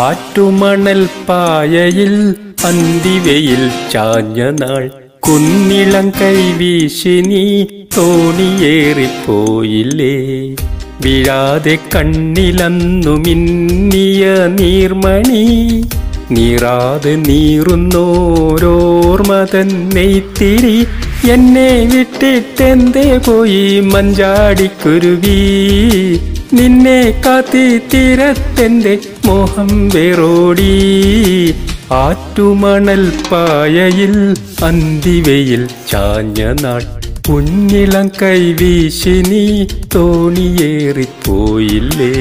ആറ്റുമണൽ പായയിൽ അന്തിവയിൽ ചാഞ്ഞ നാൾ. കുന്നിളം കൈവീശിനി തോണിയേറിപ്പോയില്ലേ. വീഴാതെ കണ്ണിലന്നു മിന്നിയ നീർമണി. നീറാതെ നീറുന്നോരോർമതൻ നെയ്ത്തിരി എന്നെ വിട്ടിട്ടെന്തേ പോയി മഞ്ചാടിക്കുരുവി. നിന്നെ കാത്തി തീരത്തെന്റെ മോഹം വേറോടി. ആറ്റുമണൽ പായയിൽ അന്തിവയിൽ ചാഞ്ഞ നാൾ. കുഞ്ഞിളം കൈവീശിനി തോണിയേറിപ്പോയില്ലേ.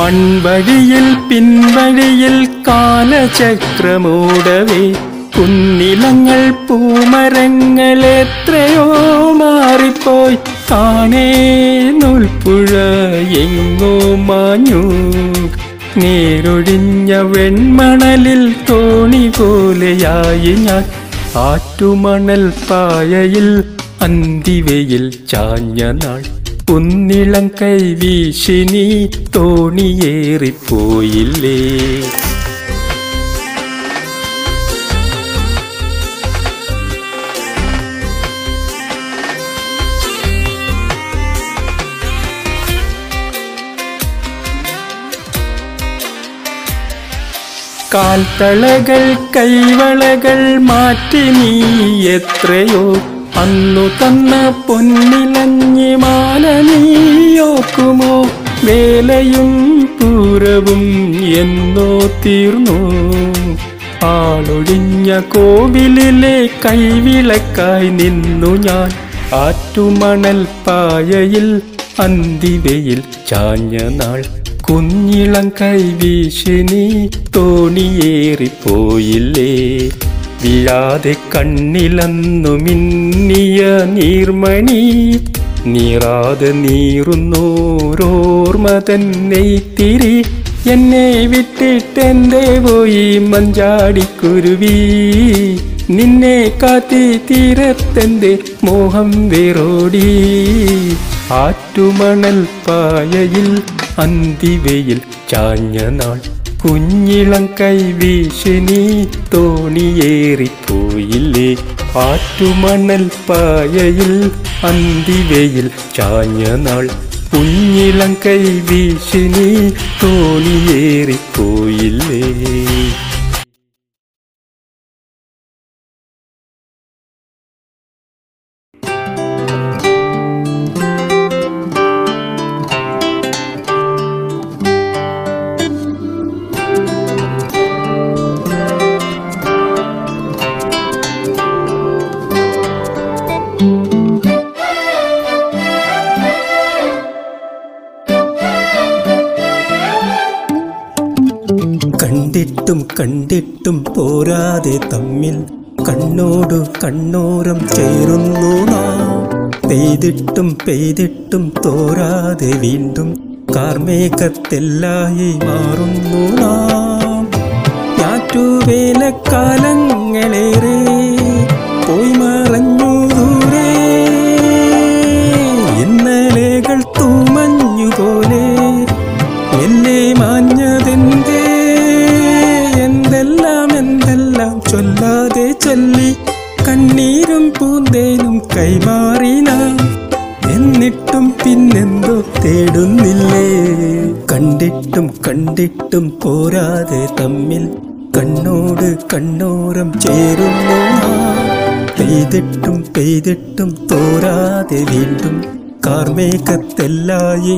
മൺവഴിയിൽ പിൻവഴിയിൽ കാലചക്രമൂടവേ കുന്നിലങ്ങൾ പൂമരങ്ങൾ എത്രയോ മാറിപ്പോയി. കാണേ നൂൽപ്പുഴ എങ്ങോ മാഞ്ഞു. നേരൊഴിഞ്ഞ വെൺമണലിൽ തോണി പോലെയായി ഞാൻ. ആറ്റുമണൽ പായയിൽ അന്തിവയിൽ ചാഞ്ഞ നാൾ. കുന്നിളം കൈ നീ തോണിയേറിപ്പോയില്ലേ? കാൽത്തളകൾ കൈവളകൾ മാറ്റി നീ എത്രയോ അന്നു തന്ന പൊന്നിലഞ്ഞി മാല നീയോക്കുമോ? വേലയും പൂരവും എന്നോ തീർന്നു. ആളൊഴിഞ്ഞ കോവിലിലെ കൈവിളക്കായി നിന്നു ഞാൻ. ആറ്റുമണൽ പായയിൽ അന്തിവയിൽ ചാഞ്ഞ നാൾ. കുഞ്ഞിളം കൈവീശിനി തോണിയേറിപ്പോയില്ലേ? വീഴാതെ കണ്ണിലന്നു മിന്നിയ നീർമണി നീറാതെ നീറുന്നോരോർമതൻ നെയ്ത്തിരി എന്നെ വിട്ടിട്ടെന്തേ പോയി മഞ്ചാടിക്കുരുവി. നിന്നെ കാത്തി തീരത്തെന്റെ മോഹം വേറോടി. ആറ്റുമണൽ പായയിൽ അന്തിവയിൽ ചാഞ്ഞ നാൾ കുഞ്ഞിളം കൈ നീ തോണിയേറിപ്പോയില്ലേ പാറ്റുമണൽ പായയിൽ അന്തിവയിൽ ചാഞ്ഞ നാൾ. കുഞ്ഞിളം കൈ നീ തോണിയേറിപ്പോയില്ലേ പെയ്തിട്ടും പെയ്തിട്ടും തോരാതെ വീണ്ടും കാർമേഘത്തെല്ലായി മാറുന്നു നാം. ഞാറ്റുവേലക്കാലങ്ങളേറെ കണ്ടിട്ടും കണ്ടിട്ടും പോരാതെ തമ്മിൽ കണ്ണോട് കണ്ണോരം ചേരുന്നു നാം. പെയ്തിട്ടും പെയ്തിട്ടും തോരാതെ വീണ്ടും കാർമേഘത്തെല്ലായി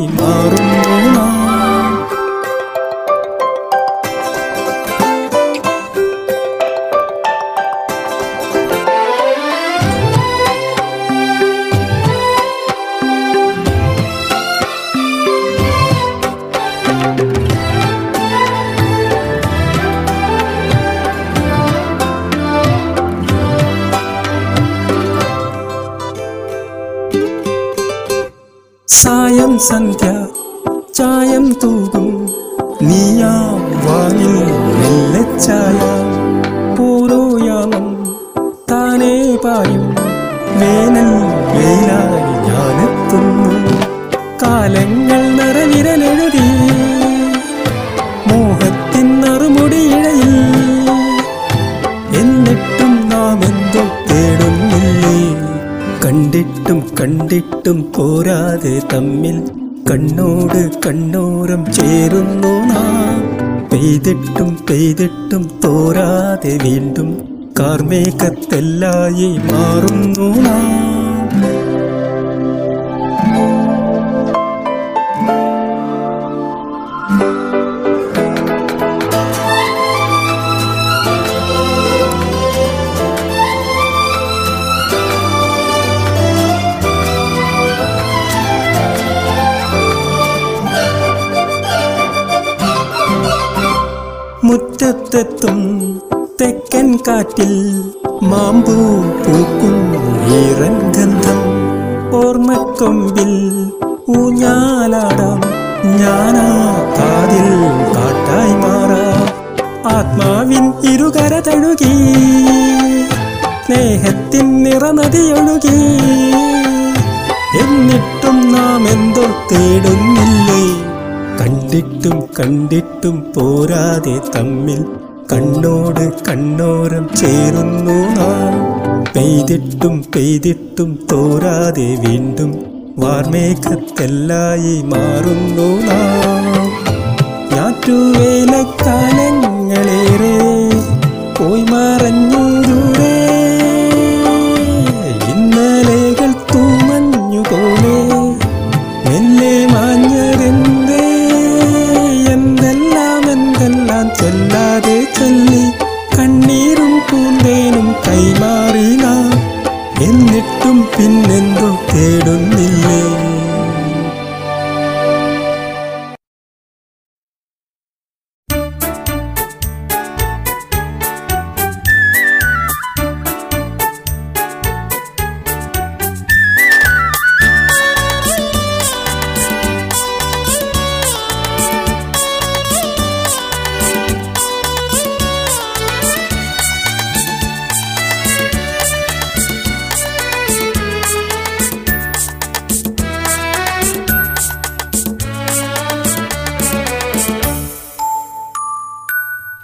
മാറുന്നു നാം. പോരാതെ തമ്മിൽ കണ്ണോട് കണ്ണോരം ചേരുന്നു നാം. പെയ്തിട്ടും പെയ്തിട്ടും തോരാതെ വീണ്ടും കാർമേഘത്തെല്ലായി മാറുന്നു നാം. കാറ്റിൽ മാമ്പൂ പൂക്കും ഈറൻ ഗന്ധം. ഓർമ്മക്കൊമ്പിൽ ഊഞ്ഞാലാടാം. ഞാനാ കാതിൽ കാട്ടായി മാറാം. ആത്മാവിൻ ഇരുകര തഴുകി സ്നേഹത്തിൻ നിറനദിയൊഴുകി എന്നിട്ടും നാം എന്തോ തേടുന്നില്ലേ? കണ്ടിട്ടും കണ്ടിട്ടും പോരാതെ തമ്മിൽ പെയ്തിട്ടും തോരാതെ വീണ്ടും വാർമേഘത്തെല്ലായി മാറുന്നു നാം.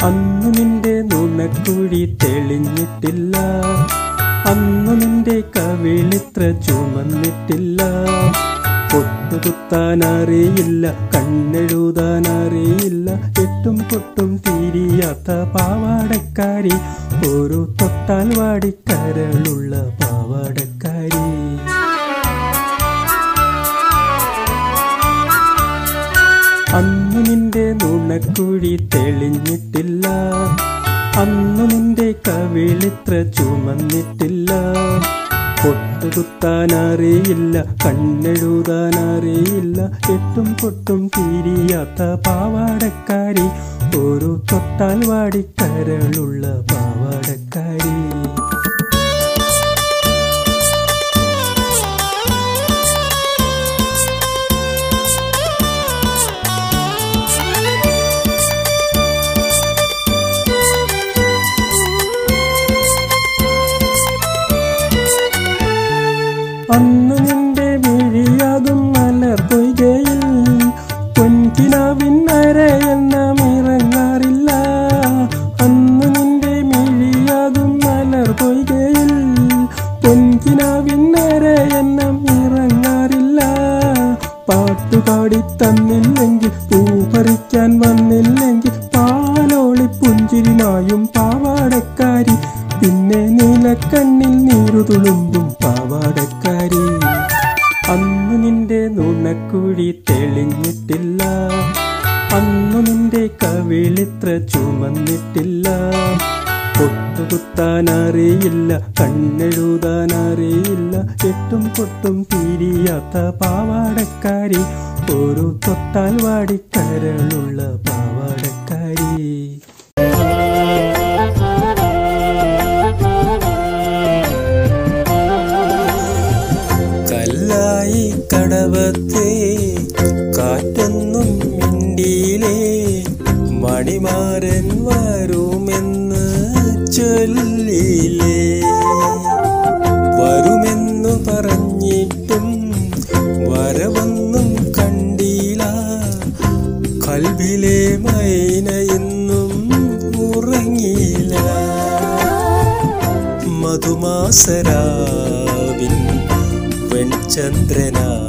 അന്നു നിന്റെ നുണക്കുഴി തെളിഞ്ഞിട്ടില്ല. അന്നു നിന്റെ കവിളിത്ര ചുമന്നിട്ടില്ല. പൊട്ടുകുത്താൻ അറിയില്ല കണ്ണെഴുതാൻ അറിയില്ല എട്ടും പൊട്ടും തിരിയാത്ത പാവാടക്കാരി ഒരു തൊട്ടാൽ വാടിക്കരളുള്ള പാവാടക്കാരി. നിന്റെ നുണക്കുഴി തെളിഞ്ഞിട്ടില്ല. അന്നു നിന്റെ കവിളിത്ര ചുമന്നിട്ടില്ല. പൊട്ടുകുത്താനറിയില്ല കണ്ണെഴുതാനറിയില്ല. എട്ടും പൊട്ടും തിരിയാത്ത പാവാടക്കാരി ഒരു തൊട്ടാൽ വാടിക്കരളുള്ള പാവാടക്കാരി. അന്ന് നിന്റെ വിഴിയാകും മലർ പൊയ്കയിൽ. എന്ന എണ്ണമിറങ്ങാറില്ല അന്ന് നിന്റെ മിഴിയാകും മലർ പൊയ്കയിൽ. പൊൻകിനാവിന്നര എണ്ണം ഇറങ്ങാറില്ല. പാട്ടുപാടി തന്നില്ലെങ്കിൽ പൂ പറിക്കാൻ വന്നില്ലെങ്കിൽ പാലോളി പുഞ്ചിരിനായും പാവാടക്കാരി. പിന്നെ നീലക്കണ്ണിൽ നീരു തുളുമ്പും അറിയില്ല കണ്ണെഴുതാൻ അറിയില്ല എട്ടും പൊട്ടും തിരിയാത്ത പാവാടക്കാരി. ഒരു തൊട്ടാൽ വാടിക്കരളുള്ള പാവാടക്കാരി. കല്ലായി കടവത്തെ കാറ്റെന്നും മിണ്ടിയിലെ മണിമാരൻ വരുമെന്ന് ചൊല്ലില്ല. മധുമാസരാവിൻ വെൺചന്ദ്രനായി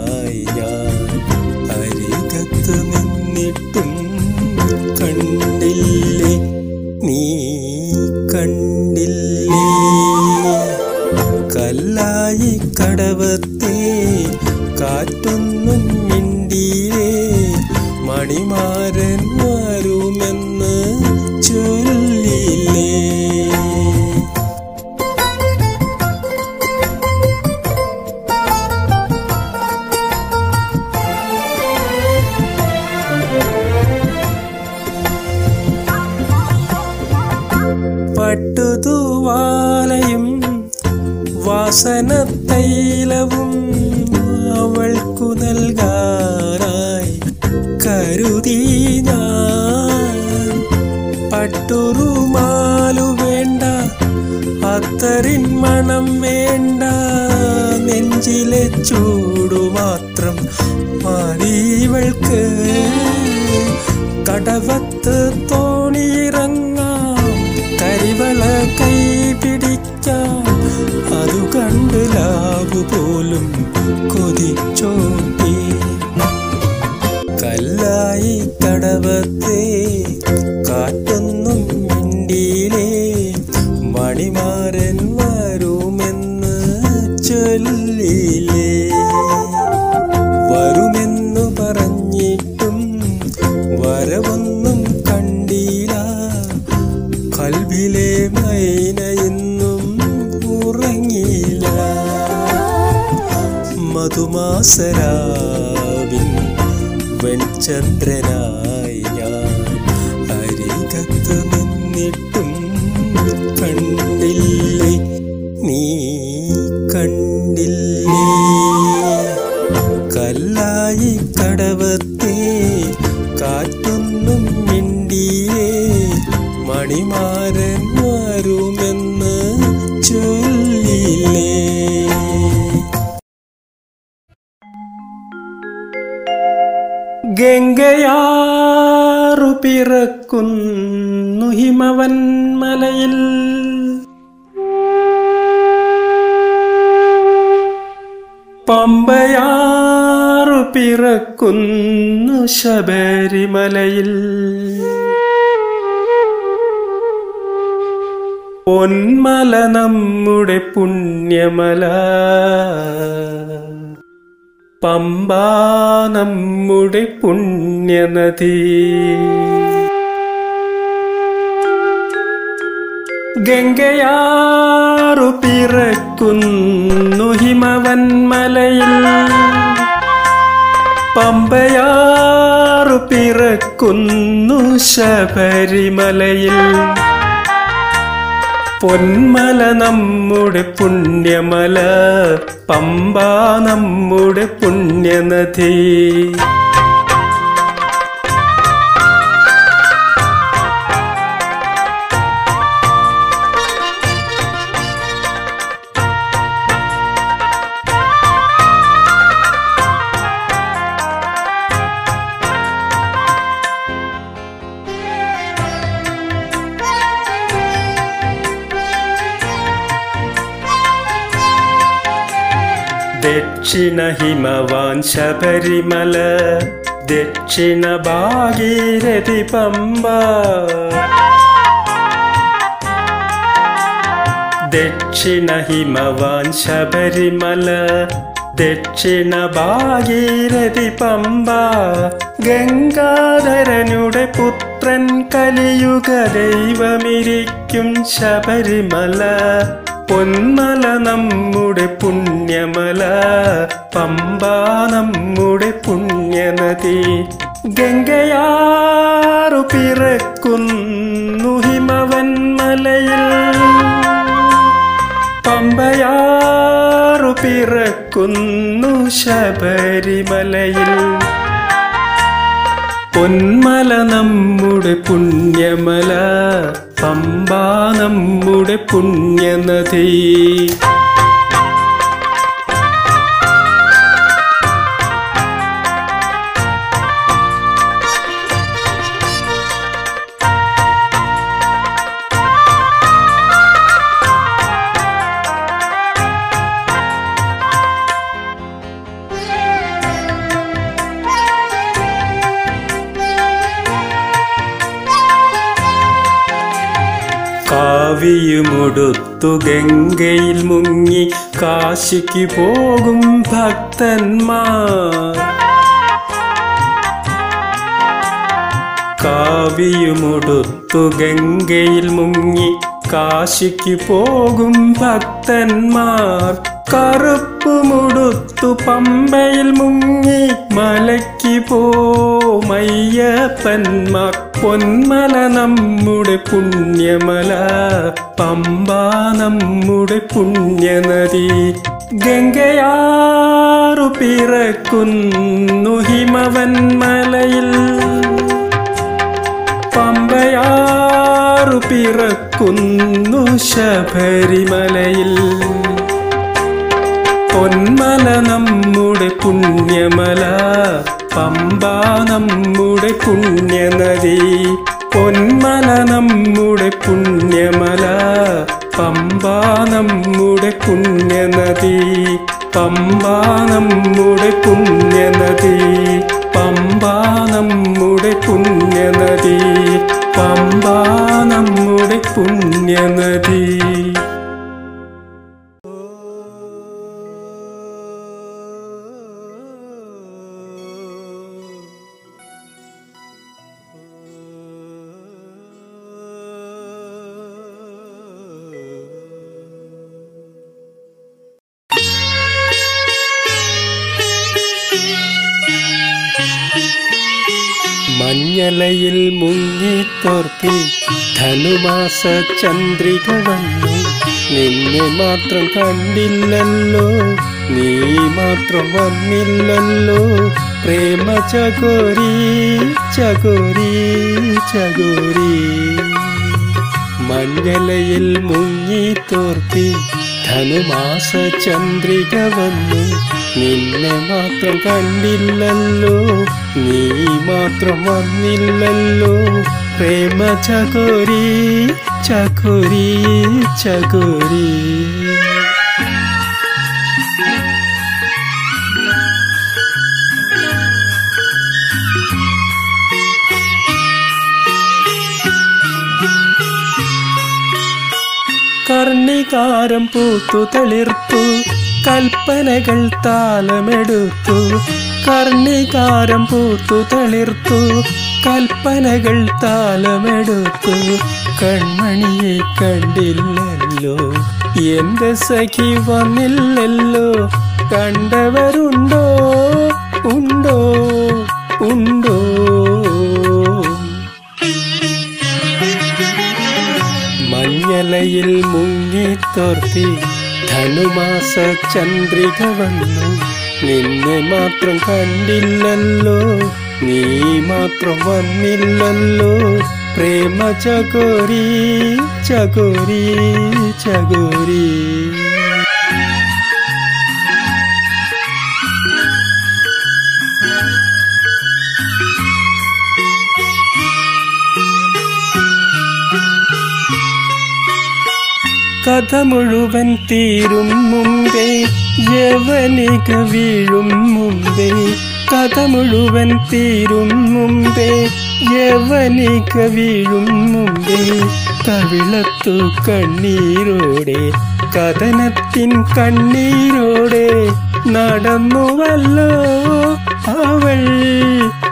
മധുമാസരാവിൻ വെൺചന്ദ്രനായി ശബരിമലയിൽ പൊന്മല നമ്മുടെ പുണ്യമല. പമ്പ നമ്മുടെ പുണ്യനദി. ഗംഗയാറു പിറക്കുന്നു ഹിമവൻ മലയിൽ പമ്പയാറു പിറക്കുന്നു ശബരിമലയിൽ. പൊന്മല നമ്മുടെ പുണ്യമല പമ്പ നമ്മുടെ പുണ്യനദി. ദക്ഷിണ ഹിമവാൻ ശബരിമല ദക്ഷിണ ഭാഗീരഥി പമ്പ ദക്ഷിണ ഹിമവാൻ ശബരിമല ദക്ഷിണ ഭാഗീരഥി പമ്പ ഗംഗാധരനുടെ പുത്രൻ കലിയുഗ ദൈവമിരിക്കും ശബരിമല പൊന്മല നമ്മുടെ പുണ്യമല പമ്പ നമ്മുടെ പുണ്യനദി. ഗംഗയാറു പിറക്കുന്നു ഹിമവന്മലയിൽ പമ്പയാറു പിറക്കുന്നു ശബരിമലയിൽ. പൊന്മല നമ്മുടെ പുണ്യമല പമ്പ നമ്മുടെ പുണ്യനദി. ഗംഗയിൽ മുങ്ങി കാശിക്ക് പോകും ഭക്തന്മാർ. കാവിയുമുടുത്തു ഗംഗയിൽ മുങ്ങി കാശിക്ക് പോകും ഭക്തന്മാർ. കറുപ്പുമുടുത്തു പമ്പയിൽ മുങ്ങി മലയ്ക്ക് പോമയ്യപ്പന്മാർ പൊന്മല നമ്മുടെ പുണ്യമല പമ്പ നമ്മുടെ പുണ്യനദി. ഗംഗയാറു പിറക്കുന്നു ഹിമവൻ മലയിൽ. പമ്പയാറു പിറക്കുന്നു ശബരിമലയിൽ. പൊന്മല നമ്മുടെ പുണ്യമല പമ്പ നമ്മുടെ പുണ്യനദി പൊന്മല നമ്മുടെ പുണ്യമല. പമ്പ നമ്മുടെ പുണ്യനദി പമ്പ നമ്മുടെ പുണ്യനദി പമ്പ നമ്മുടെ പുണ്യനദി പമ്പ നമ്മുടെ പുണ്യനദി മുങ്ങിത്തോർത്തി ധനുമാസ ചന്ദ്രിക വന്നു നിന്നെ മാത്രം കണ്ടില്ലല്ലോ നീ മാത്രം വന്നില്ലല്ലോ. പ്രേമ ചകോരി ചകോരി ചകോരി. മഞ്ഞലയിൽ മുങ്ങിത്തോർത്തി ധനുമാസ ചന്ദ്രിക വന്നു നിന്നെ മാത്രം കണ്ടില്ലല്ലോ നീ മാത്രം വന്നില്ലല്ലോ. പ്രേമ ചകോരി ചകോരി ചകോരി കർണികാരം പൂത്തു തെളിർത്തു കൽപ്പനകൾ താലമെടുത്തു കർണികാരം പൂത്തു തളിർത്തു കൽപ്പനകൾ താലമെടുത്തു. കൺമണിയെ കണ്ടില്ലല്ലോ എന്റെ സഖി വന്നില്ലല്ലോ കണ്ടവരുണ്ടോ? ഉണ്ടോ? ഉണ്ടോ? മഞ്ഞലയിൽ മുങ്ങിത്തോർത്തി ധനുമാസ ചന്ദ്രിക വന്നു നിന്നെ മാത്രം കണ്ടില്ലല്ലോ നീ മാത്രം വന്നില്ലല്ലോ. പ്രേമ ചകോരി ചകോരി ചകോരി. കഥ മുഴുവൻ തീരും മുമ്പേ യവനിക വീഴും മുമ്പേ. കഥ മുഴുവൻ തീരും മുമ്പേ യവനിക വീഴും മുമ്പേ. കവിളത്തു കണ്ണീരോടെ കഥനത്തിൻ കണ്ണീരോടെ നടന്നുവല്ലോ. അവൾ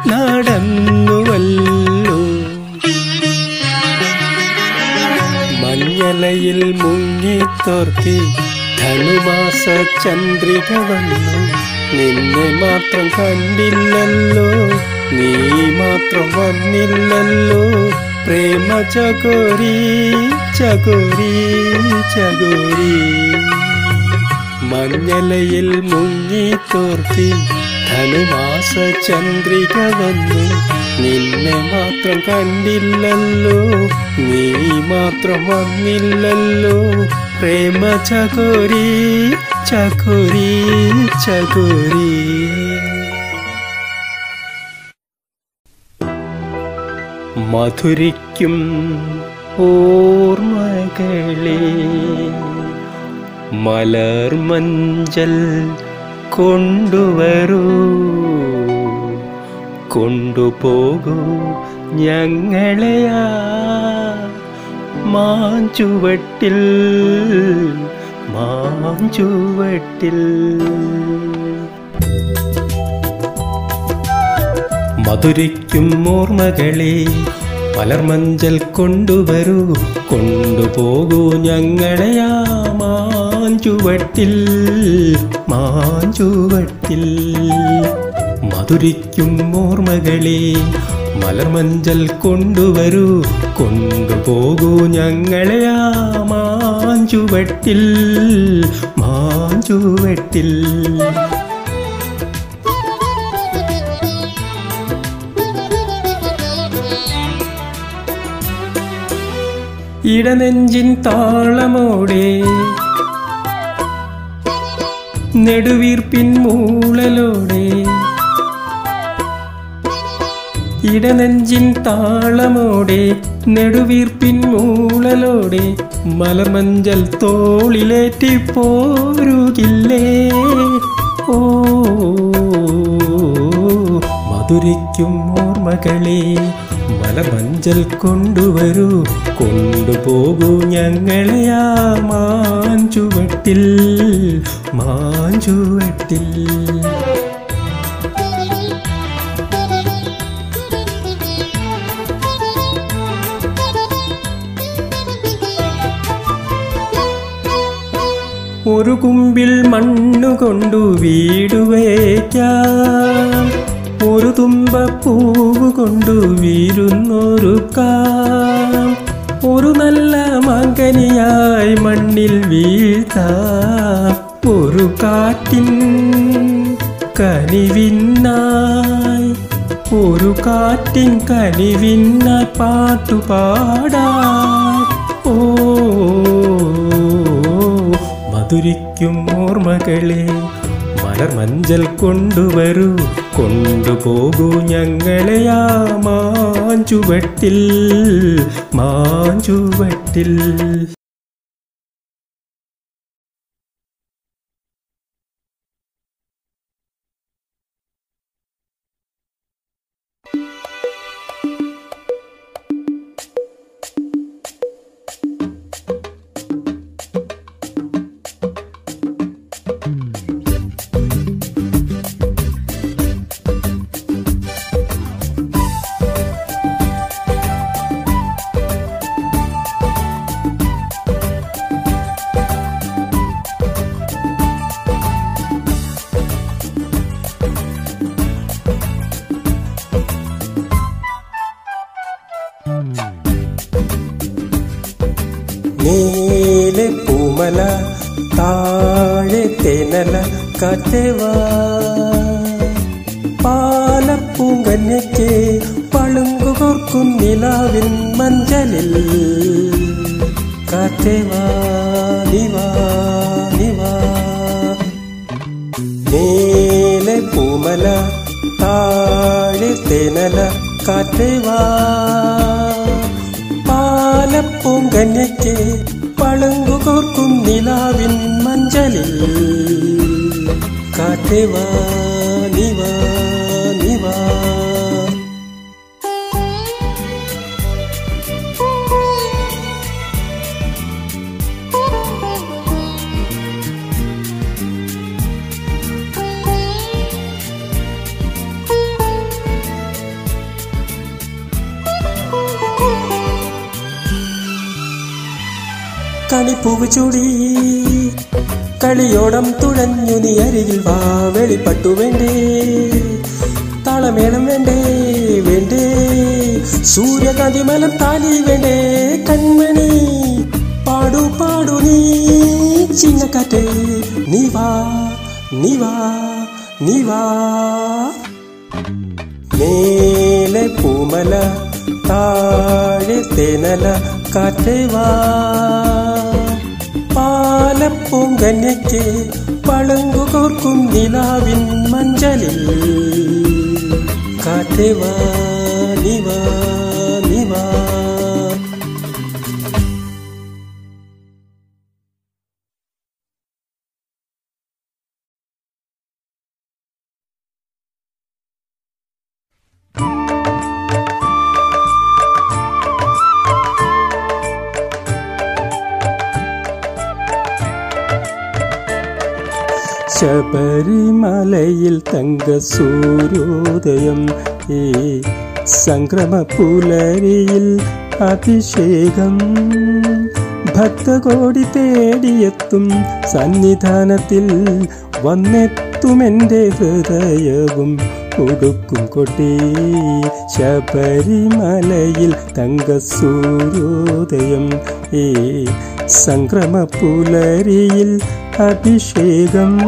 നടന്നുവല്ലോ. മഞ്ഞലയിൽ മുങ്ങിത്തോർത്തി ധനുമാസ ചന്ദ്രിക വന്നു. നിന്നെ മാത്രം കണ്ടില്ലല്ലോ നീ മാത്രം വന്നില്ലല്ലോ. പ്രേമ ചകോരി ചകോരി ചകോരി. മഞ്ഞലയിൽ മുങ്ങിത്തോർത്തി ധനുമാസ ചന്ദ്രിക വന്നു. നിന്നെ മാത്രം കണ്ടില്ലല്ലോ. നീ മാത്രം വന്നില്ലല്ലോ. പ്രേമ ചകോരി ചകോരി ചകോരി മധുരിക്കും ഓർമ്മകളെ മലർമഞ്ചൽ കൊണ്ടുവരൂ. കൊണ്ടുപോകൂ ഞങ്ങളെയാ മാഞ്ചുവട്ടിൽ മാഞ്ചുവട്ടിൽ മധുരിക്കും ഓർമ്മകളെ പലർമഞ്ചൽ കൊണ്ടുവരൂ കൊണ്ടുപോകൂ ഞങ്ങളെയാ മാഞ്ചുവട്ടിൽ മാഞ്ചുവട്ടിൽ മധുരിക്കും ഓർമ്മകളെ മലർമഞ്ചൽ കൊണ്ടുവരൂ. കൊണ്ടുപോകൂ ഞങ്ങളെ ആ മാഞ്ചുവട്ടിൽ മാഞ്ചുവട്ടിൽ. ഇടനെഞ്ചിൻ താളമോടെ നെടുവീർപ്പിൻ മൂളലോടെ ഇടനെഞ്ചിൻ താളമോടെ നെടുവീർപ്പിൻ മൂളലോടെ മലമഞ്ചൽ തോളിലേറ്റി പോരുകില്ലേ? ഓ മധുരിക്കും ഓർമ്മകളെ മലമഞ്ചൽ കൊണ്ടുവരൂ. കൊണ്ടുപോകൂ ഞങ്ങളെ ആ മാഞ്ചുവട്ടിൽ മാഞ്ചുവട്ടിൽ ഒരു കുമ്പിൽ മണ്ണുകൊണ്ടു വീടുവേക്കാം ഒരു തുമ്പ പൂവ് കൊണ്ടു വീരുന്നൊരുക്കാം ഒരു നല്ല മകനിയായി മണ്ണിൽ വീഴ്ത്താം. ഒരു കാറ്റിൻ കനിവിന്നായി ഒരു കാറ്റിൻ കനിവിന്നായി പാട്ടുപാടാം. ഓ മധുരിക്കും ഓർമ്മകളെ. മലർമഞ്ചൽ കൊണ്ടുവരൂ കൊണ്ടുപോകൂ ഞങ്ങളെയാ മാഞ്ചുവട്ടിൽ മാഞ്ചുവട്ടിൽ കണിപ്പൂവ് ചൂടി. കളിയോടം തുഴഞ്ഞു നീ അരികിൽ വാ വെളിപ്പെട്ടു വേണ്ടേ. താളമേളം വേണ്ടേ വേണ്ടേ. സൂര്യകാന്തി മലം താലി വേണ്ടേ കൺമണി. പാടു പാടു നീ ചിങ്ങക്കാറ്റേ. നീ വാ നീ വാ നീ വാ. മേലെ പൂമല താഴെ തേനല കാറ്റേവാ പാലപ്പൂങ്കന്യയ്ക്ക് பூங்கன்யக்கே பழங்குகோர்க்கும் நிலாவின் மஞ்சளில். காத்தேவா நிவா ശബരിമലയിൽ തങ്ക സൂര്യോദയം. ഈ സംക്രമ പുലരിയിൽ അഭിഷേകം. ഭക്തകോടി തേടിയെത്തും സന്നിധാനത്തിൽ വന്നെത്തുമെന്റെ ഹൃദയവും. ഉടുക്കും കൊട്ടി ശബരിമലയിൽ തങ്ക സൂര്യോദയം. ഈ സംക്രമ പുലരിയിൽ അഭിഷേകം.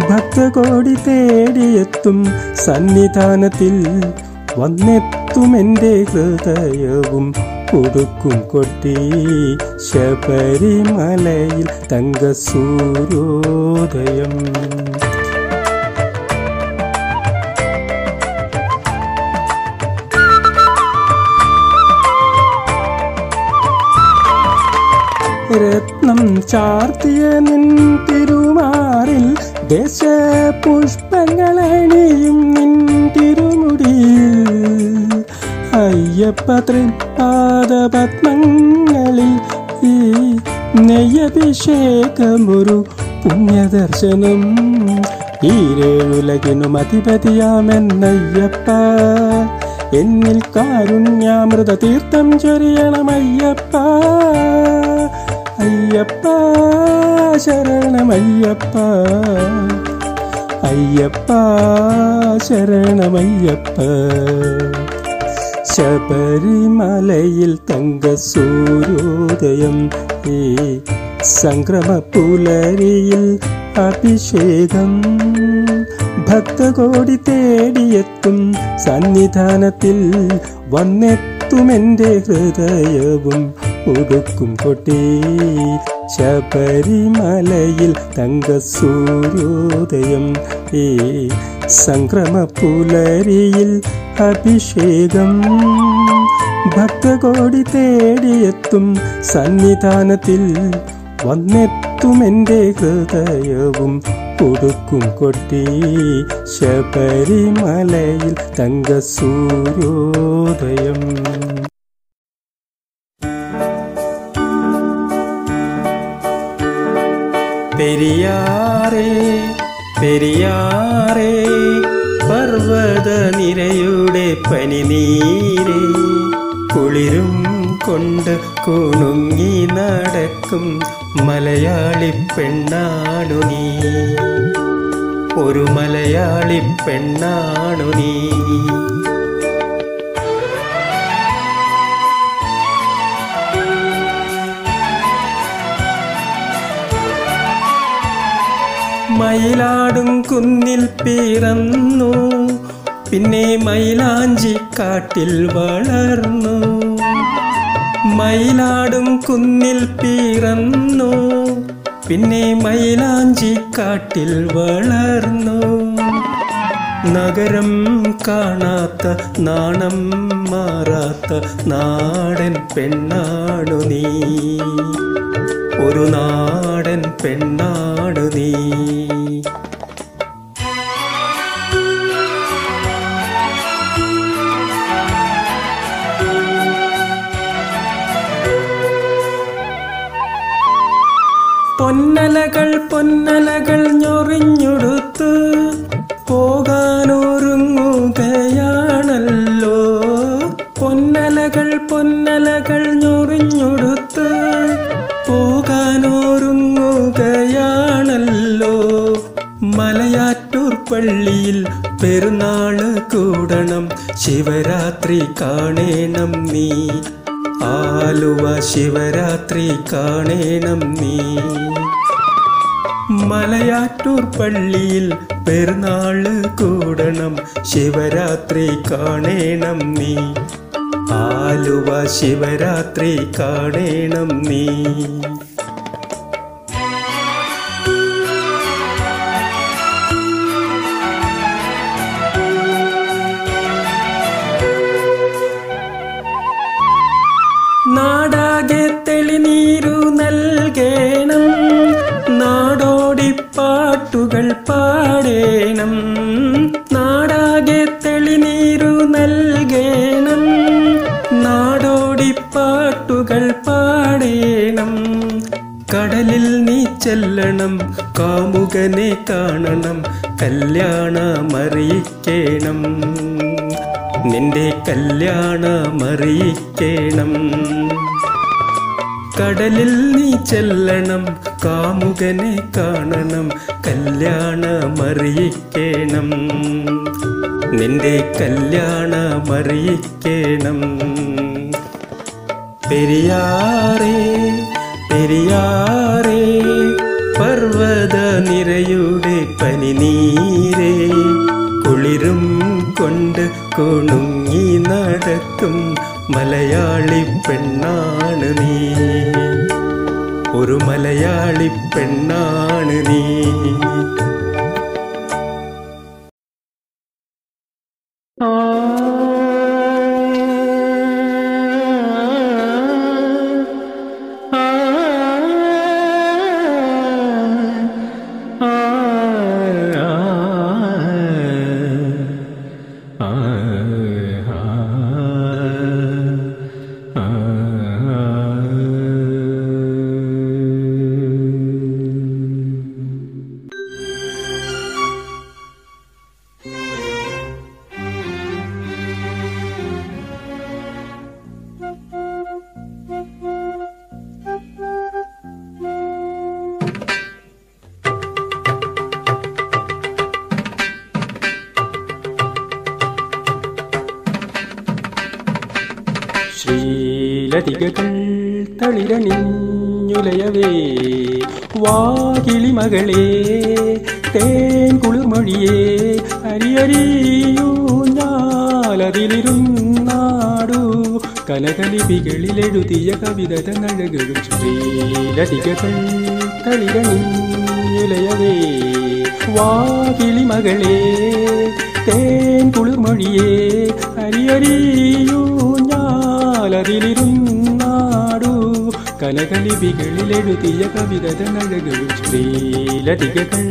ഭക്തകോടി തേടിയെത്തും സന്നിധാനത്തിൽ വന്നെത്തുമെന്റെ ഹൃദയവും കൊടുക്കും കൊട്ടി ശബരിമലയിൽ തങ്ക സൂര്യോദയം രത്നം ചാർത്തിയ നിൻ തിരുമാറിൽ ദേശപുഷ്പങ്ങളണിയും നിൻ തിരുമുടി അയ്യപ്പ പാദപത്മങ്ങളിൽ ഈ നെയ്യഭിഷേകമൊരു പുണ്യദർശനം. ഈരേഴുലകിനും അധിപതിയാമെന്നയ്യപ്പ. എന്നിൽ കാരുണ്യാമൃത തീർത്ഥം ചൊരിയണമയ്യപ്പ. അയ്യപ്പ. ശരണമയ്യപ്പ. അയ്യപ്പ ശരണമയ്യപ്പ. ശബരിമലയിൽ തങ്ക സൂര്യോദയം ഈ സംക്രമ പുലരിയിൽ അഭിഷേകം. ഭക്തകോടി തേടിയെത്തും സന്നിധാനത്തിൽ വന്നെത്തുമെന്റെ ഹൃദയവും ഉടുക്കും കൊട്ടി ശബരിമലയിൽ തങ്ക സൂര്യോദയം ഈ സംക്രമ പുലരിയിൽ അഭിഷേകം. ഭക്തകോടി തേടിയെത്തും സന്നിധാനത്തിൽ. വന്നെത്തുമെന്റെ ഹൃദയവും കൊടുക്കും കൊട്ടി. ശബരിമലയിൽ തങ്ക പെരിയാറേ പെരിയാറേ പർവത നിരയുടെ പനിനീരേ കുളിരും കൊണ്ട് കുണുങ്ങി നടക്കും മലയാളി പെണ്ണാണു നീ. ഒരു മലയാളി പെണ്ണാണു നീ. മയിലാടും കുന്നിൽ പിറന്നു. പിന്നെ മയിലാഞ്ചി കാട്ടിൽ വളർന്നു. മയിലാടും കുന്നിൽ പിറന്നു. പിന്നെ മയിലാഞ്ചി കാട്ടിൽ വളർന്നു. നഗരം കാണാത്ത നാണം മാറാത്ത നാടൻ പെണ്ണാണു നീ. ഒരു നാടൻ പെണ്ണാണു നീ. പൊന്നലകൾ പൊന്നലകൾ കൂടണം. ശിവരാത്രി കാണേണം നീ. ആലുവ ശിവരാത്രി കാണേണം നീ. മലയാറ്റൂർ പള്ളിയിൽ പെരുന്നാൾ കൂടണം. ശിവരാത്രി കാണേണം നീ. ആലുവ ശിവരാത്രി കാണേണം നീ. പാടേണം. നാടാകെ തെളിനീരു നൽകേണം. നാടോടി പാട്ടുകൾ പാടേണം. കടലിൽ നീ ചെല്ലണം കാമുകനെ കാണണം കല്യാണമറിയിക്കേണം. നിന്റെ കല്യാണമറിയിക്കേണം. കടലിൽ നീ ചെല്ലണം കാമുകനെ കാണണം കല്യാണമറിയിക്കേണം. നിന്റെ കല്യാണമറിയിക്കേണം. പെരിയാറേ പെരിയാറേ പർവത നിരയുടെ പനിനീരേ കുളിരും കൊണ്ട് കൊണുങ്ങി നടക്കും മലയാളി പെണ്ണാണ് നീ. ഒരു മലയാളി പെണ്ണാണ് നീ. മകളെ തേൻ കുളിർമൊഴിയേ അരിയറിയൂഞ്ഞാലതിലിരുന്നാടു കലകലിപികളിലെഴുതിയ കവിത തന്നഴകളും ശ്രീലതികകൾ വാകിളി മകളേ തേൻ കുളിർമൊഴിയേ അരിയറിയൂഞ്ഞാലതിലിരുന്നാടു കനകലിപികളിലെഴുതിയ കവിത തന്നഴകളും ശ്രീലതികകൾ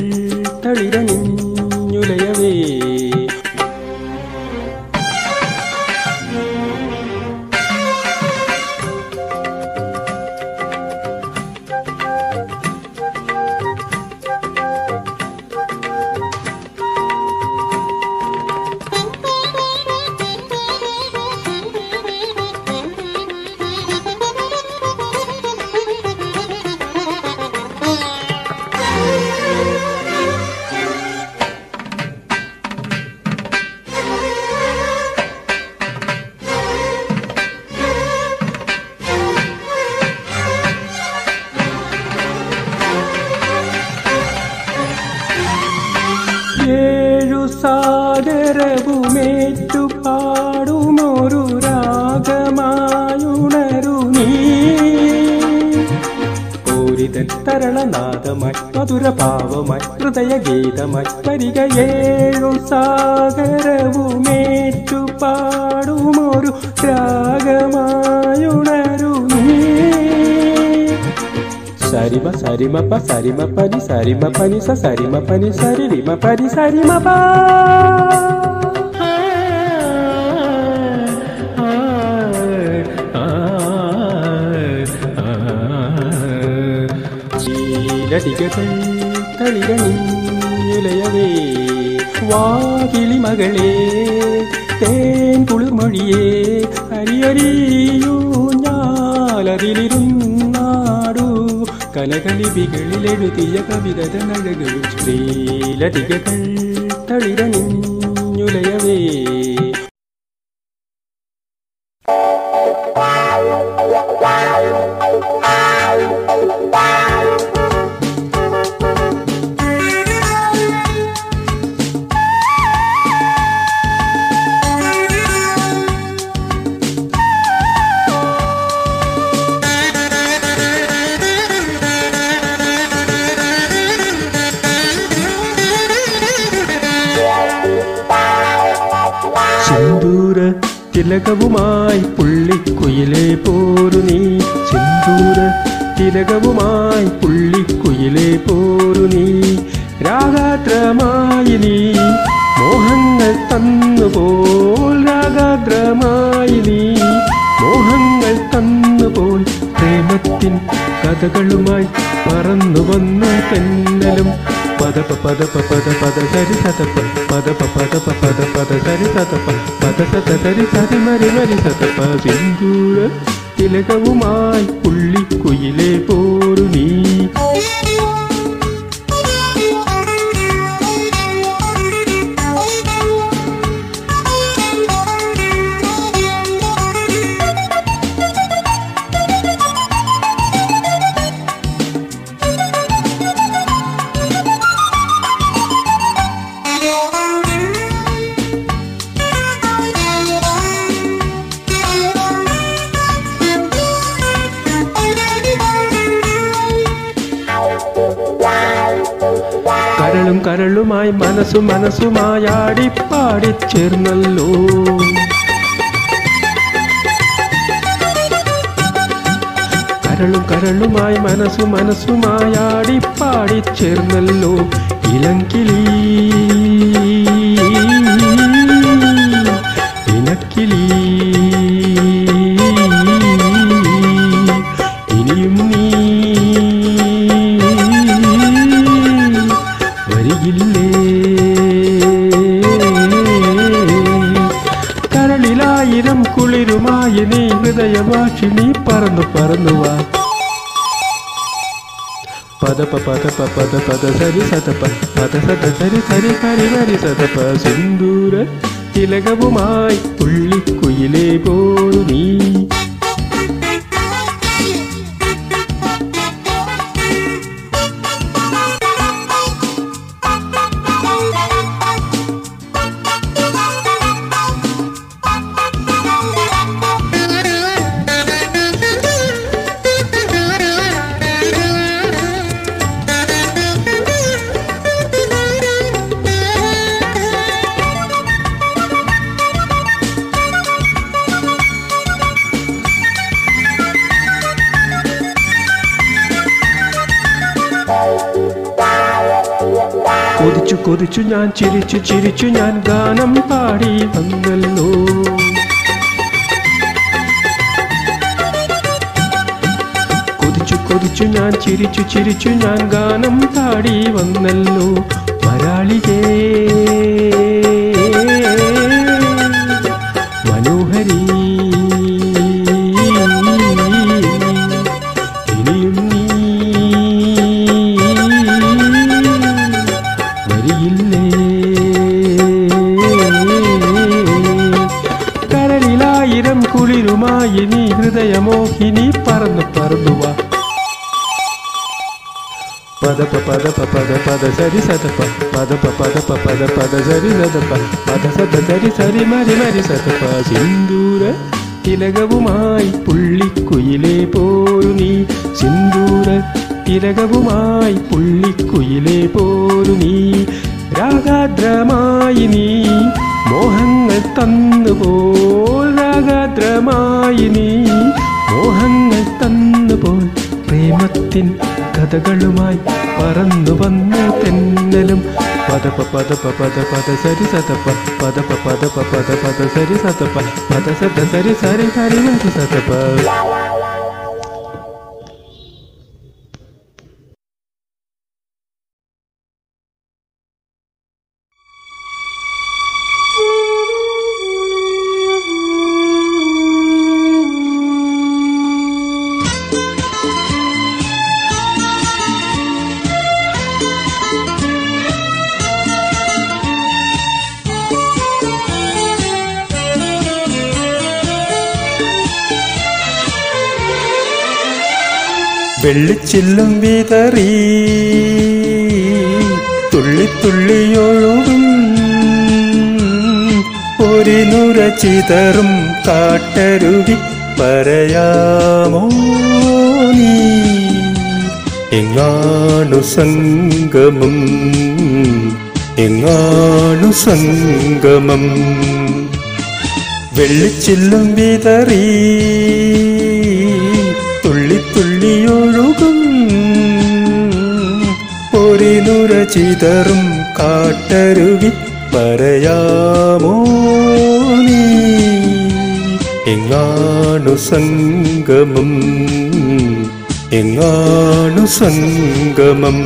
തളിരണിഞ്ഞുലയവേ. സരിമ പ സരിമ പനി സരിമ പനി സരിമ പനി പനി സരിമ തളിരണിയുലയവേ വാകിളി മകളേ തേൻ കുളിർമൊഴിയേ അരിയറിയൂഞ്ഞാലതിലിരുന്നാടു കനകലിപികളിലെഴുതിയ കവിതത തന്നഴകളും ശ്രീലതികകൾ തളിരണിഞ്ഞുലയവേ. ആടിപ്പാടി ചേർന്നല്ലോ பத ப பத ப பத பத சரி சத ப பத சத சரி சரி கரி வரி சத சிந்தூர திலகவுமாய் புள்ளி குயிலே போல் நீ ഞാൻ ചിരിച്ചു ചിരിച്ചു ഞാൻ ഗാനം പാടി വന്നല്ലോ. കൊതിച്ചു കൊതിച്ചു ഞാൻ ചിരിച്ചു ചിരിച്ചു ഞാൻ ഗാനം സരി സതപ പദപ പദപ പദ പദ സരി സതപ പദ സത സരി സരി മരി മരി സതപ സിന്ദൂര തിലകവുമായി പുള്ളിക്കുയിലേ പോരു നീ സിന്ദൂര തിലകവുമായി പുള്ളിക്കുയിലേ പോരു നീ രാഗാദ്രമായി നീ മോഹങ്ങൾ തന്നുപോൽ രാഗാദ്രമായി നീ മോഹങ്ങൾ തന്നുപോൽ പ്രേമത്തിൻ കഥകളുമായി പറന്നു വന്നു jalam pada pa pada pa pada pada sari satapa pada pa pada pa pada pada sari satapa pada sada sari sari sari nanti വെള്ളിച്ചില്ലും വിതറി തുള്ളിത്തുള്ളിയൊഴുകും ഒരു നുര ചിതറും കാട്ടരുവി പറയാമോ നീ? എങ്ങാണു സംഗമം എങ്ങാണു സംഗമം? വെള്ളിച്ചില്ലും വിതറി ചിതറും കാട്ടരുവി പറയാമോ നീ? എങ്ങാണു സംഗമം? എങ്ങാണു സംഗമം?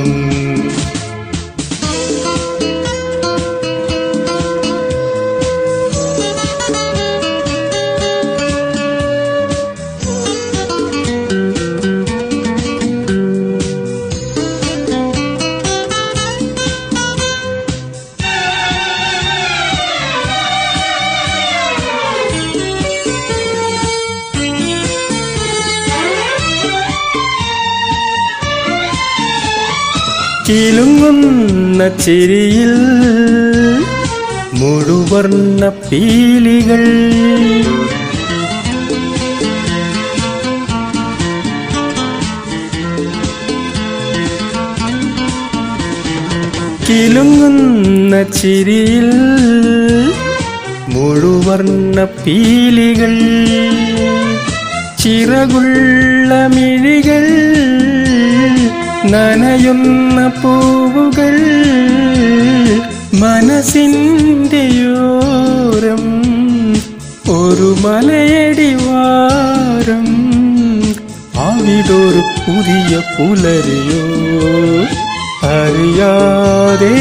കിലുങ്ങുന്ന ചിരിയിൽ മുഴുവർണ പീലികൾ. കിലുങ്ങുന്ന ചിരിയിൽ മുഴുവർണ പീലികൾ. ചിറകുള്ള മിഴികൾ. നനയുന്ന പൂവുകൾ മനസ്സിന്റെയോരം ഒരു മലയടിവാരം അവിടൊരു പുതിയ പുലരിയോ അറിയാതെ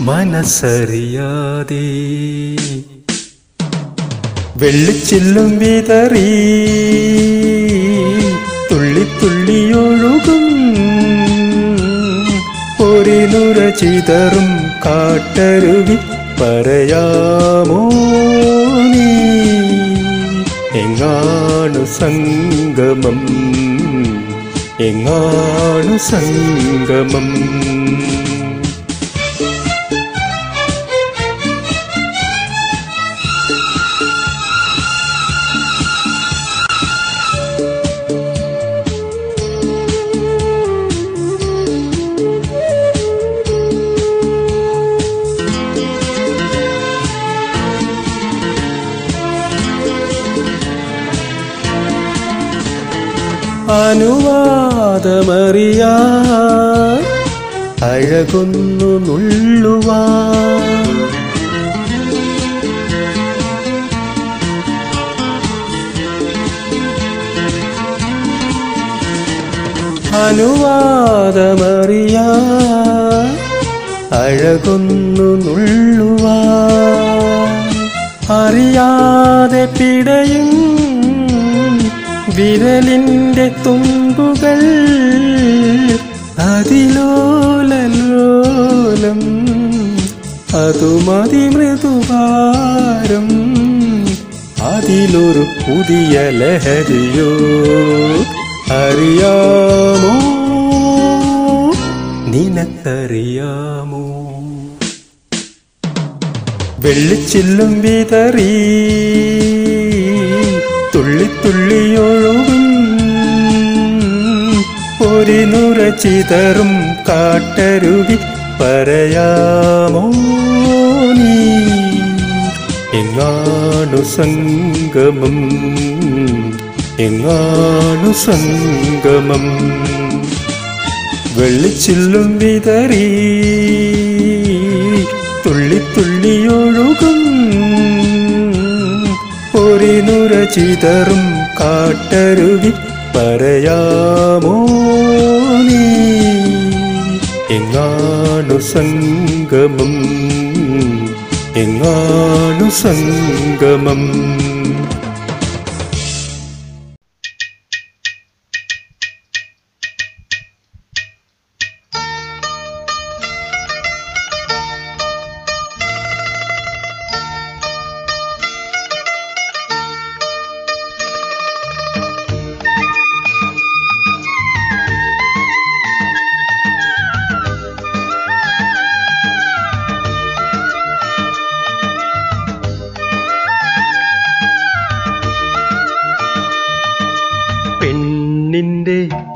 മനസ്സറിയാതെ. വെള്ളിച്ചില്ലും വിതറി തുള്ളിയൊഴുകും. ഒരിനുര ചിതറും കാട്ടരുവി പറയാമോ നീ? എങ്ങാണു സംഗമം? എങ്ങാണു സംഗമം? അനുവാദമറിയാ. അഴകൊന്നു നുള്ളുവാ. അനുവാദമറിയാ. അഴകൊന്നു നുള്ളുവാ. അറിയാതെ പിടയും വിരലിന്റെ തുമ്പുകൾ അതിലോലോലം അതുമതി മൃദുഭാരം അതിലൊരു പുതിയ ലഹരിയോ അറിയാമോ? നിനക്കറിയാമോ? വെള്ളിച്ചില്ലും വിതറി തുള്ളി തുള്ളിയൊഴുകും ഒരിനുര ചിതറും കാട്ടരുവി പറയാമോ നീ? എങ്ങാണു സംഗമം? എങ്ങാണു സംഗമം? വെള്ളിച്ചില്ലും വിതറി തുള്ളി തുള്ളിയൊഴുകും ഒരിനുര ചിതറും കാട്ടരുവി പറയാമോ നീ? എങ്ങാണു സംഗമം എങ്ങാണു സംഗമം?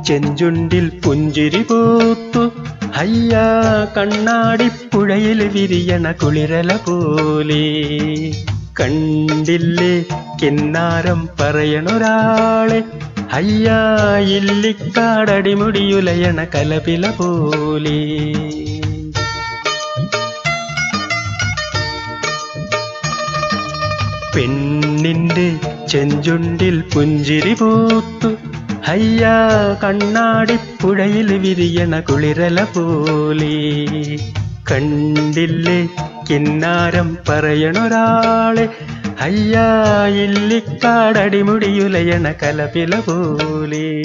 ചെഞ്ചുണ്ടിൽ പുഞ്ചിരി പൂത്തു. ഹയ്യ കണ്ണാടിപ്പുഴയിൽ വിരിയണ കുളിരല പോലെ. കണ്ടില്ലേ കിന്നാരം പറയണൊരാളെ. അയ്യാ ഇല്ലിക്കാടടിമുടിയുലയണ കലപില പോലെ. പെണ്ണിന്റെ ചെഞ്ചുണ്ടിൽ പുഞ്ചിരി പൂത്തു. അയ്യാ കണ്ണാടിപ്പുഴയിൽ വിരിയണ കുളിരല പോലെ. കണ്ടില്ലേ കിന്നാരം പറയണൊരാളെ. അയ്യാ ഇല്ലിക്കാടടിമുടിയുലയണ കലപില പോലെ.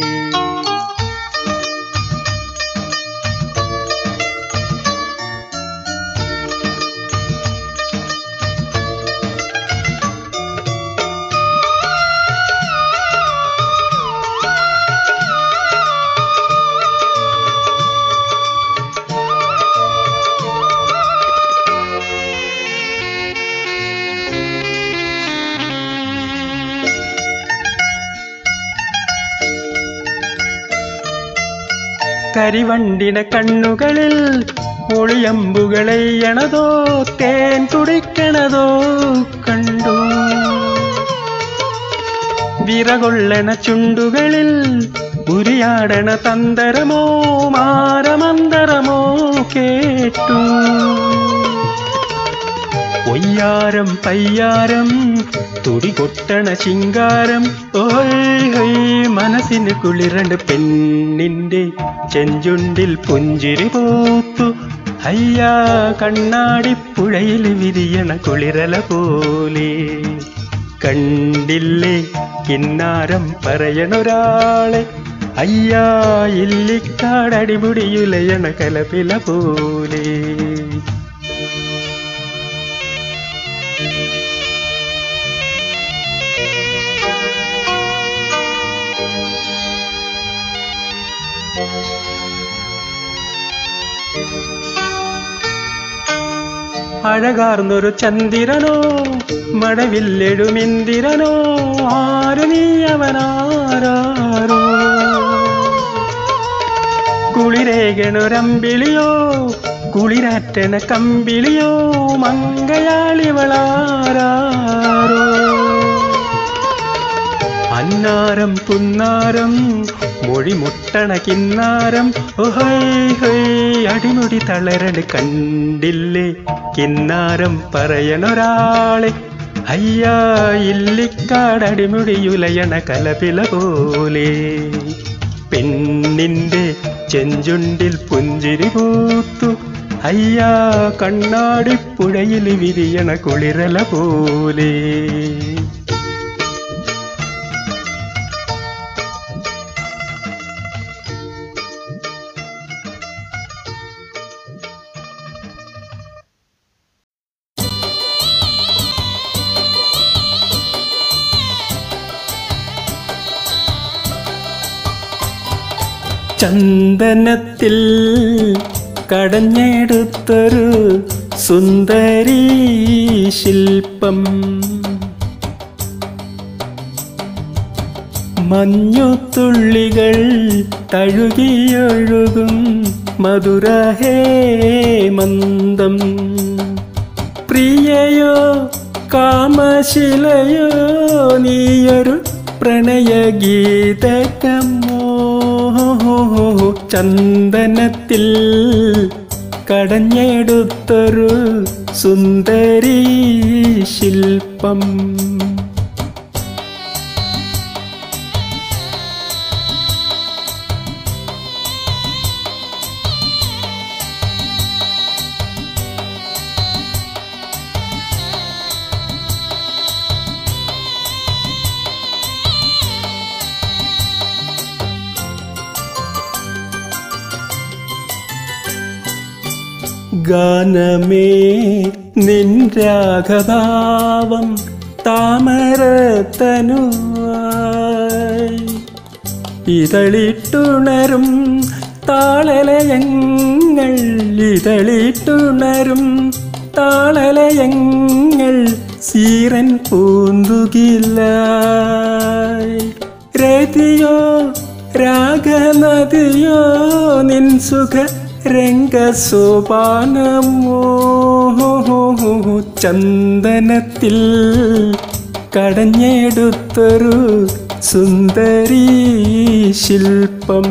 കരിവണ്ടിന കണ്ണുകളിൽ ഒളിയമ്പുകളെയ്യണതോ തേൻ തുടിക്കണതോ കണ്ടു. വിറകൊള്ളണ ചുണ്ടുകളിൽ ഉരിയാടണ തന്തരമോ മാരമന്തരമോ കേട്ടു. ഒയ്യാരം പയ്യാരം തുടി കൊട്ടണ ചിങ്കാരം ഓയ് മനസ്സിന് കുളിരണ്ട് പെണ്ണിന്റെ ചെഞ്ചുണ്ടിൽ പുഞ്ചിരി പൂത്തു അയ്യാ കണ്ണാടിപ്പുഴയിൽ വിരിയണ കുളിരല പോലെ കണ്ടില്ലേ കിന്നാരം പറയണൊരാളെ അയ്യാ ഇല്ലിക്കാടടിമുടിയുലയണ കലപില പോലെ അഴകാർന്നൊരു ചന്ദിരനോ മടവില്ലെഴുമിന്ദിരനോ ആരു നീ അവനാരോ കുളിരേകണൊരമ്പിളിയോ കുളിരാറ്റണ കമ്പിളിയോ മങ്കയാളിവളാരോ അന്നാരം പുന്നാരം മൊഴിമുട്ടണ കിന്നാരം ഹൈ അടിമുടി തളരണ് കണ്ടില്ലേ? കിന്നാരം പറയണൊരാളെ അയ്യാ ഇല്ലിക്കാടടിമുടിയുലയണ കലപില പോലെ. പെണ്ണിന്റെ ചെഞ്ചുണ്ടിൽ പുഞ്ചിരി പൂത്തു അയ്യാ കണ്ണാടിപ്പുഴയിൽ വിരിയണ കുളിരല പോലെ. ചന്ദനത്തിൽ കടഞ്ഞെടുത്തൊരു സുന്ദരി ശില്പം. മഞ്ഞുത്തുള്ളികൾ തഴുകിയൊഴുകും മധുരഹേ മന്ദം പ്രിയയോ കാമശിലയോ നീയൊരു പ്രണയഗീതകമോ ചന്ദനത്തിൽ കടഞ്ഞെടുത്തൊരു സുന്ദരി ശില്പം. ഗാനമേ നിൻരാഗഭാവം താമരത്തനുവായി ഇതളിട്ടുണരും താളലയങ്ങൾ ഇതളിട്ടുണരും താളലയങ്ങൾ സീരൻ പൂന്തുകില്ല രതിയോ രാഗനദിയോ നിൻ സുഖ രംഗസോപാനമോ ചന്ദനത്തിൽ കടഞ്ഞെടുത്തൊരു സുന്ദരീ ശില്പം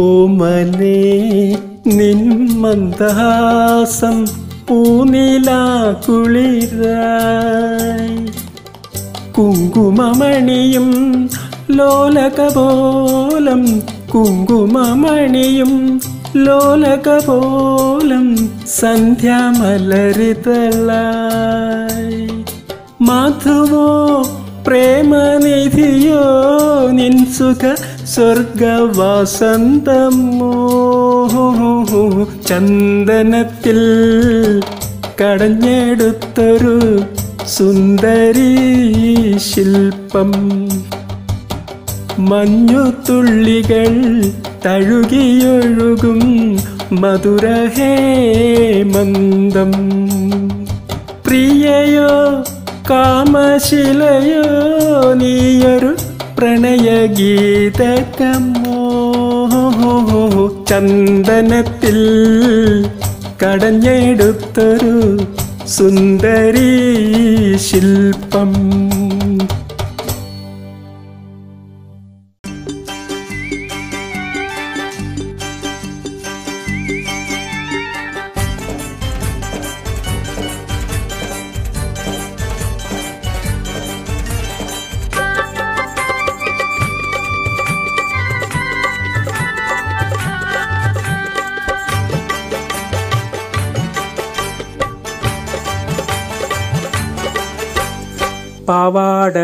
ഓമനേ നിൻ മന്ദഹാസം പൂനില കുളിരായി കുങ്കുമമണിയും ലോലകപോലം കുങ്കുമമണിയും ലോലകപോലം സന്ധ്യാമലരിതളായി. മാധുവോ പ്രേമനിധിയോ നിൻ സുഖ സ്വർഗവാസന്തമോ ചന്ദനത്തിൽ കടഞ്ഞെടുത്തൊരു സുന്ദരി ശില്പം. മഞ്ഞുതുള്ളികൾ തഴുകിയൊഴുകും മധുരഹേമന്തം. പ്രിയയോ കാമശിലയോ നീയൊരു പ്രണയഗീതകമോ ചന്ദനത്തിൽ കടഞ്ഞെടുത്തൊരു സുന്ദരീ ശില്പം.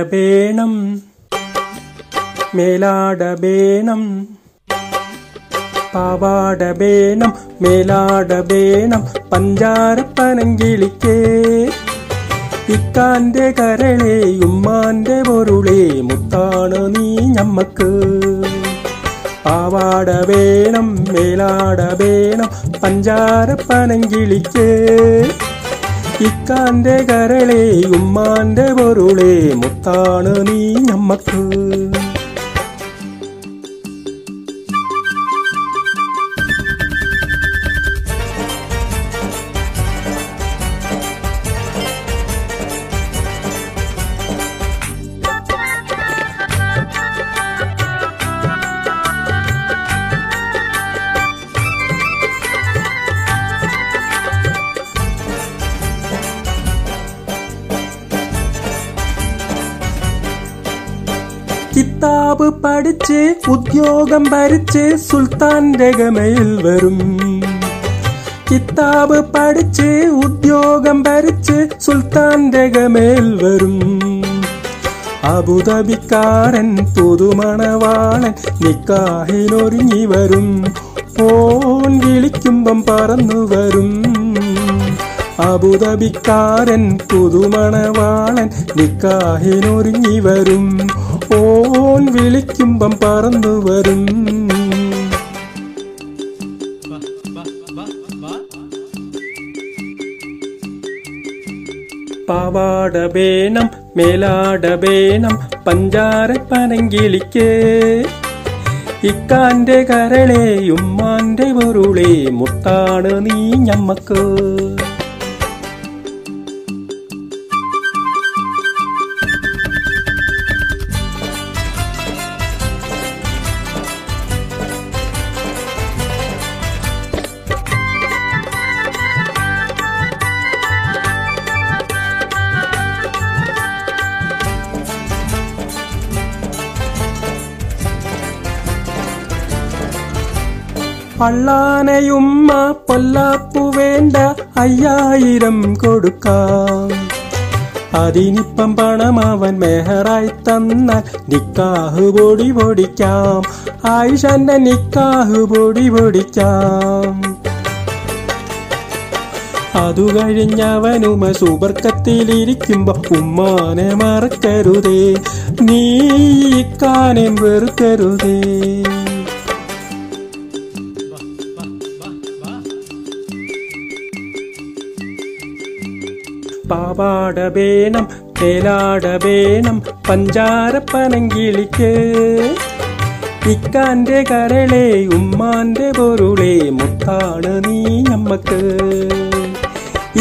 പാവാട വേണം മേലാട വേണം പാവാട വേണം മേലാട വേണം പഞ്ചാര പനങ്കിളിക്കേ ഇക്കാന്റെ കരളെ ഉമ്മാന്റെ പൊരുളെ മുത്താണ് നീ ഞമ്മക്ക്. പാവാട വേണം മേലാട വേണം പഞ്ചാര പനങ്കിളിക്കേ ഇക്കാന്റെ കരളെ ഉമ്മാന്റെ പൊരുളെ മുത്താണ് നീ ഞമ്മക്ക്. പഠിച്ച് ഉദ്യോഗം ഭരിച്ച് സുൽത്താന്റെ ഗമയിൽ വരും. കിതാബ് പഠിച്ച് ഉദ്യോഗം ഭരിച്ച് സുൽത്താന്റെ ഗമയിൽ വരും. അബുദാബിക്കാരൻ പുതുമണവാളൻ നിക്കാഹിനൊരുങ്ങി വരും. ഓൻ വിളിക്കുമ്പം പറന്നു വരും. അബുദാബിക്കാരൻ പുതുമണവാളൻ നിക്കാഹിനൊരുങ്ങി വരും. ഓൻ വിളിക്കുമ്പം പറന്നു വരും. പാവാട വേണം മേലാട വേണം പഞ്ചാര പനങ്കിളിക്കേ. ഇക്കാന്റെ കരളെ ഉമ്മാന്റെ പൊരുളെ മുത്താണ് നീ ഞമ്മക്ക്. പള്ളാനയുമ്മ പൊല്ലാപ്പു വേണ്ട അയ്യായിരം കൊടുക്കാം. അതിനിപ്പം പണം അവൻ മെഹറായി തന്നാൽ നിക്കാഹ് പൊടി പൊടിക്കാം. ആയിഷന്റെ നിക്കാഹ് പൊടി പൊടിക്കാം. അതു കഴിഞ്ഞവനുമ സുബർക്കത്തിലിരിക്കുമ്പോ ഉമ്മാനെ മറക്കരുതേ നീ കാനം വെറുക്കരുതേ. പാവാട തേലാടബേനം പഞ്ചാരപ്പനങ്കിളിക്ക്. ഇക്കാന്റെ കരളെ ഉമ്മാന്റെ പൊരുളെ മുത്താണ് നീ നമ്മക്ക്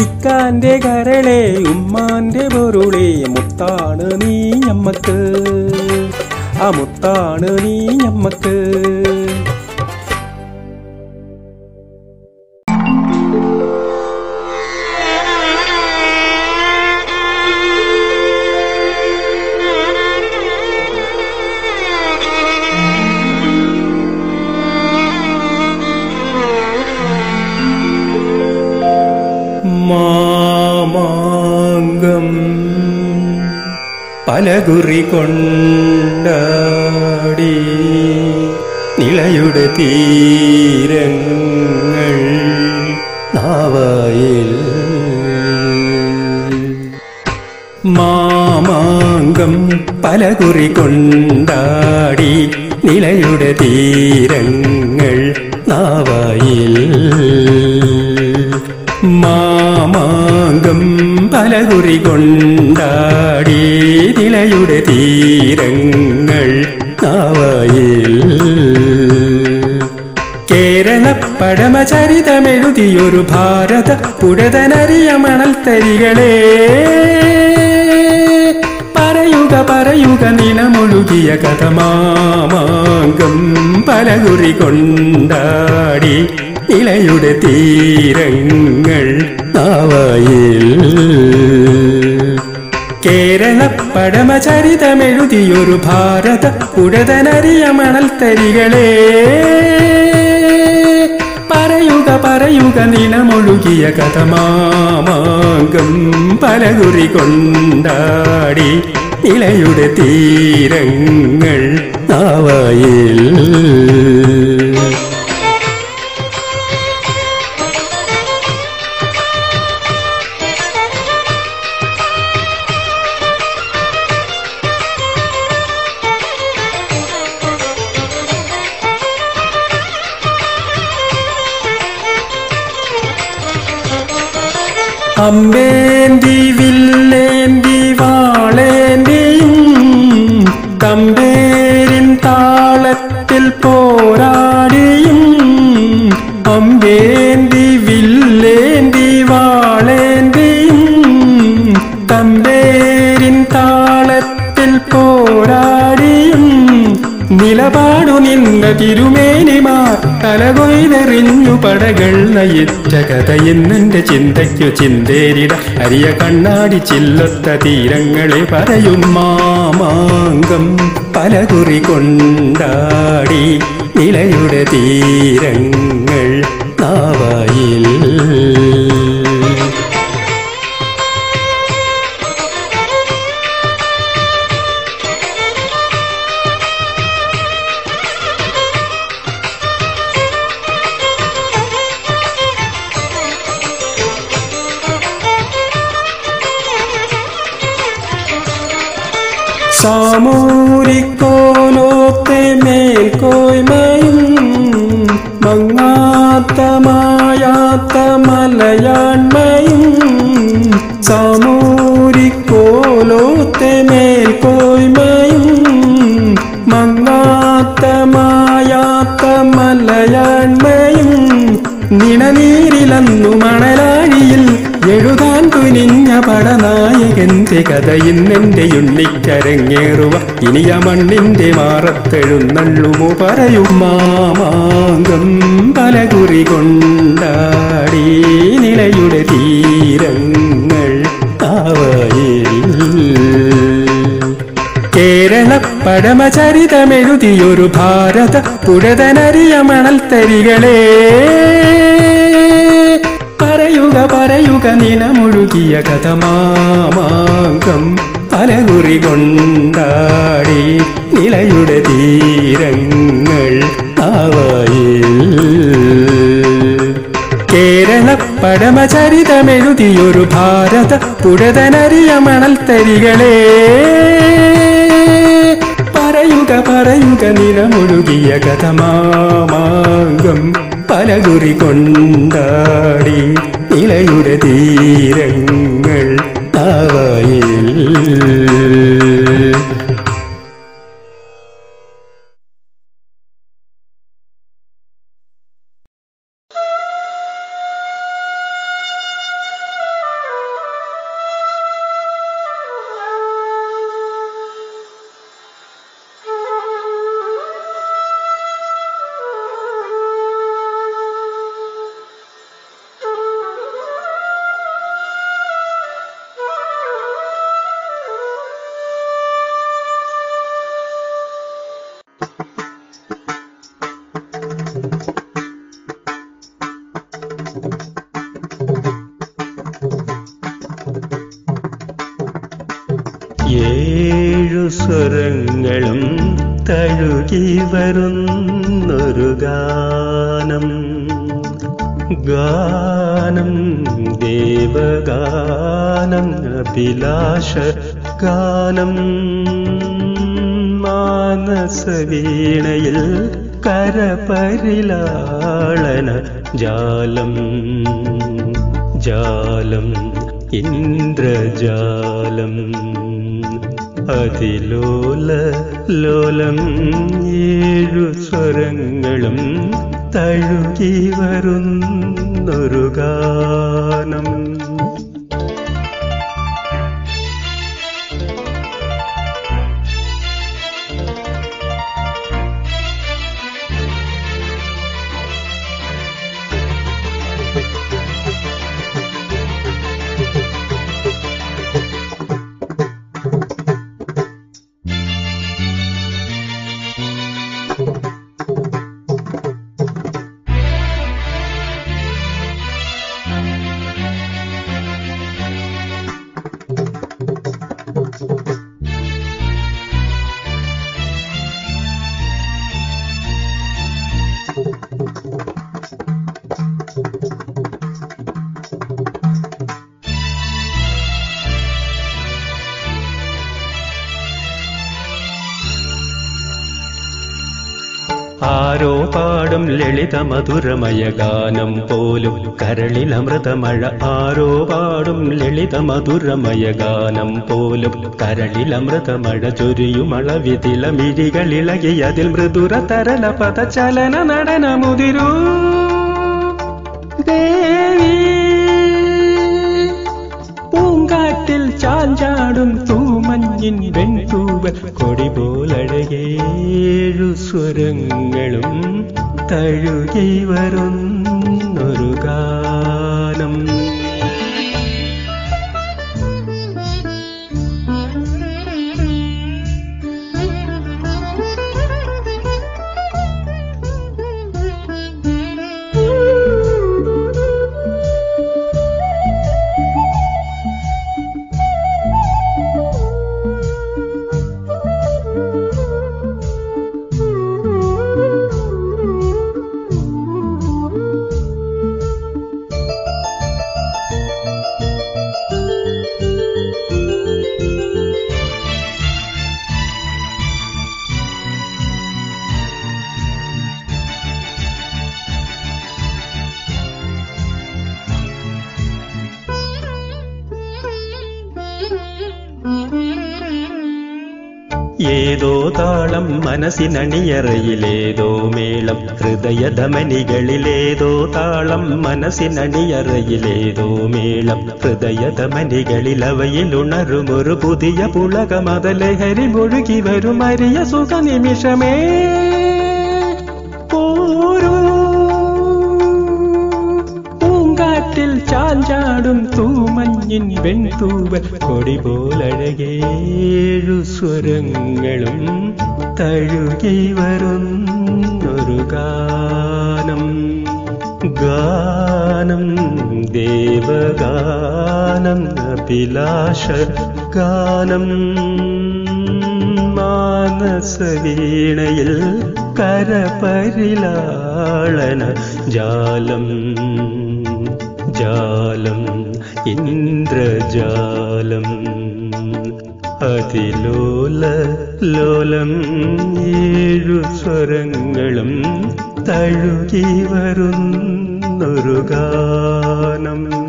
ഇക്കാന്റെ കരളെ ഉമ്മാന്റെ പൊരുളെ മുത്താണ് നീ നമ്മക്ക് ആ മുത്താണ് നീ ഞമ്മക്ക് പലകുറി കൊണ്ടാടി നിളയുടെ തീരങ്ങൾ നാവായിൽ. മാമാങ്കം പലകുറി കൊണ്ടാടി നിലയുടെ തീരങ്ങൾ നാവായിൽ. മാമാങ്കം പലകുറി കൊണ്ടാടി നിലയുടെ തീരങ്ങൾ കാവയിൽ. കേരള പഴമചരിതമെഴുതിയൊരു ഭാരത പുഴതനറിയ മണൽ തരികളെ പറയുക പറയുക നിലമൊഴുകിയ കഥമാമാങ്കം പലകുറി കൊണ്ടാടി. ഇളയുടെ തീരങ്ങൾ കാവയിൽ. കേരള പഴമചരിതമെഴുതിയൊരു ഭാരത പുഴതനറിയ മണൽ തരികളെ പറയുക പറയുക നിലമൊഴുകിയ കഥമാമാങ്കം പലകുറി കൊണ്ടാടി ഇലയുടെ തീരങ്ങൾ നാവായിൽ. കഥയെന്നെന്റെ ചിന്തയ്ക്കു ചിന്തേരിട അരിയ കണ്ണാടി ചില്ലൊത്ത തീരങ്ങളെ പറയും മാമാങ്കം പലകുറി കൊണ്ടാടി നിലയുടെ തീരങ്ങൾ നിണനീരിലന്നു മണലാഴിയിൽ എഴുതാൻ തുനിഞ്ഞ പടനായകന്റെ കഥ ഉണ്ണിക്കരങ്ങേറുവ. ഇനിയ മണ്ണിന്റെ മാറത്തെഴുന്നള്ളുമോ പറയും. മാമാങ്കം പലകുറി കൊണ്ടാടി നിലയുടെ തീരങ്ങൾ കേരള പഴമചരിതമെഴുതിയൊരു ഭാരത പുഴതനറിയ മണൽ തരികളെ പറയുക നിനമുഴുകിയ കഥ മാമാങ്കം പലകുറി കൊണ്ടാടി നിലയുടെ തീരങ്ങൾ ആവായിൽ. കേരള പടമചരിതമെഴുതിയൊരു ഭാരത പുഴതനറിയ മണൽ തരികളെ പറയുക പറയുക നിലമൊഴുകിയ കഥമാമാങ്കം പലകുറി കൊണ്ടാടി നിലയുടെ തീരങ്ങൾ ആവായിൽ ഗാനം ദേവഗാനം അഭിലാഷ ഗാനം. മാനസവീണയിൽ കരപരിലാളന ജാലം ജാലം ഇന്ദ്രജാലം. അതിലോല ലോലം ഏഴു സ്വരങ്ങളും തഴുകി വരുന്നൊരു दुरुगानम् ലളിത മധുരമയ ഗാനം പോലും കരളിലമൃതമഴ ആരോ പാടും ലളിത മധുരമയ ഗാനം പോലും കരളിലമൃതമഴ ചൊരിയുമളവിതില മിഴികളിളകി അതിൽ മൃദുര തരല പദചലന നടനമുതിരൂ. മനസ്സിനണിയറയിലേതോ മേളം ഹൃദയധമനികളിലേതോ താളം മനസ്സിനണിയറയിലേതോ മേളം ഹൃദയധമനികളിൽ അവയിലുണരുമൊരു പുതിയ പുളകമതലഹരി മുഴുകി വരും അരിയ സുഖ നിമിഷമേ ഓരോ പൂങ്കാറ്റിൽ ചാഞ്ചാടും തൂമഞ്ഞിൻ വെൺതൂവൽ കൊടി പോലഴകേഴു സ്വരങ്ങളും തഴുകി വരുന്നൊരു ഗാനം. ഗാനം ദേവഗാനം അഭിലാഷ ഗാനം. മാനസവീണയിൽ കരപരിലാളന ജാലം. ജാലം ഇന്ദ്രജാലം. അതിലോല ലോലം ഏഴു സ്വരങ്ങളും തഴുകി വരുന്നൊരു ഗാനം.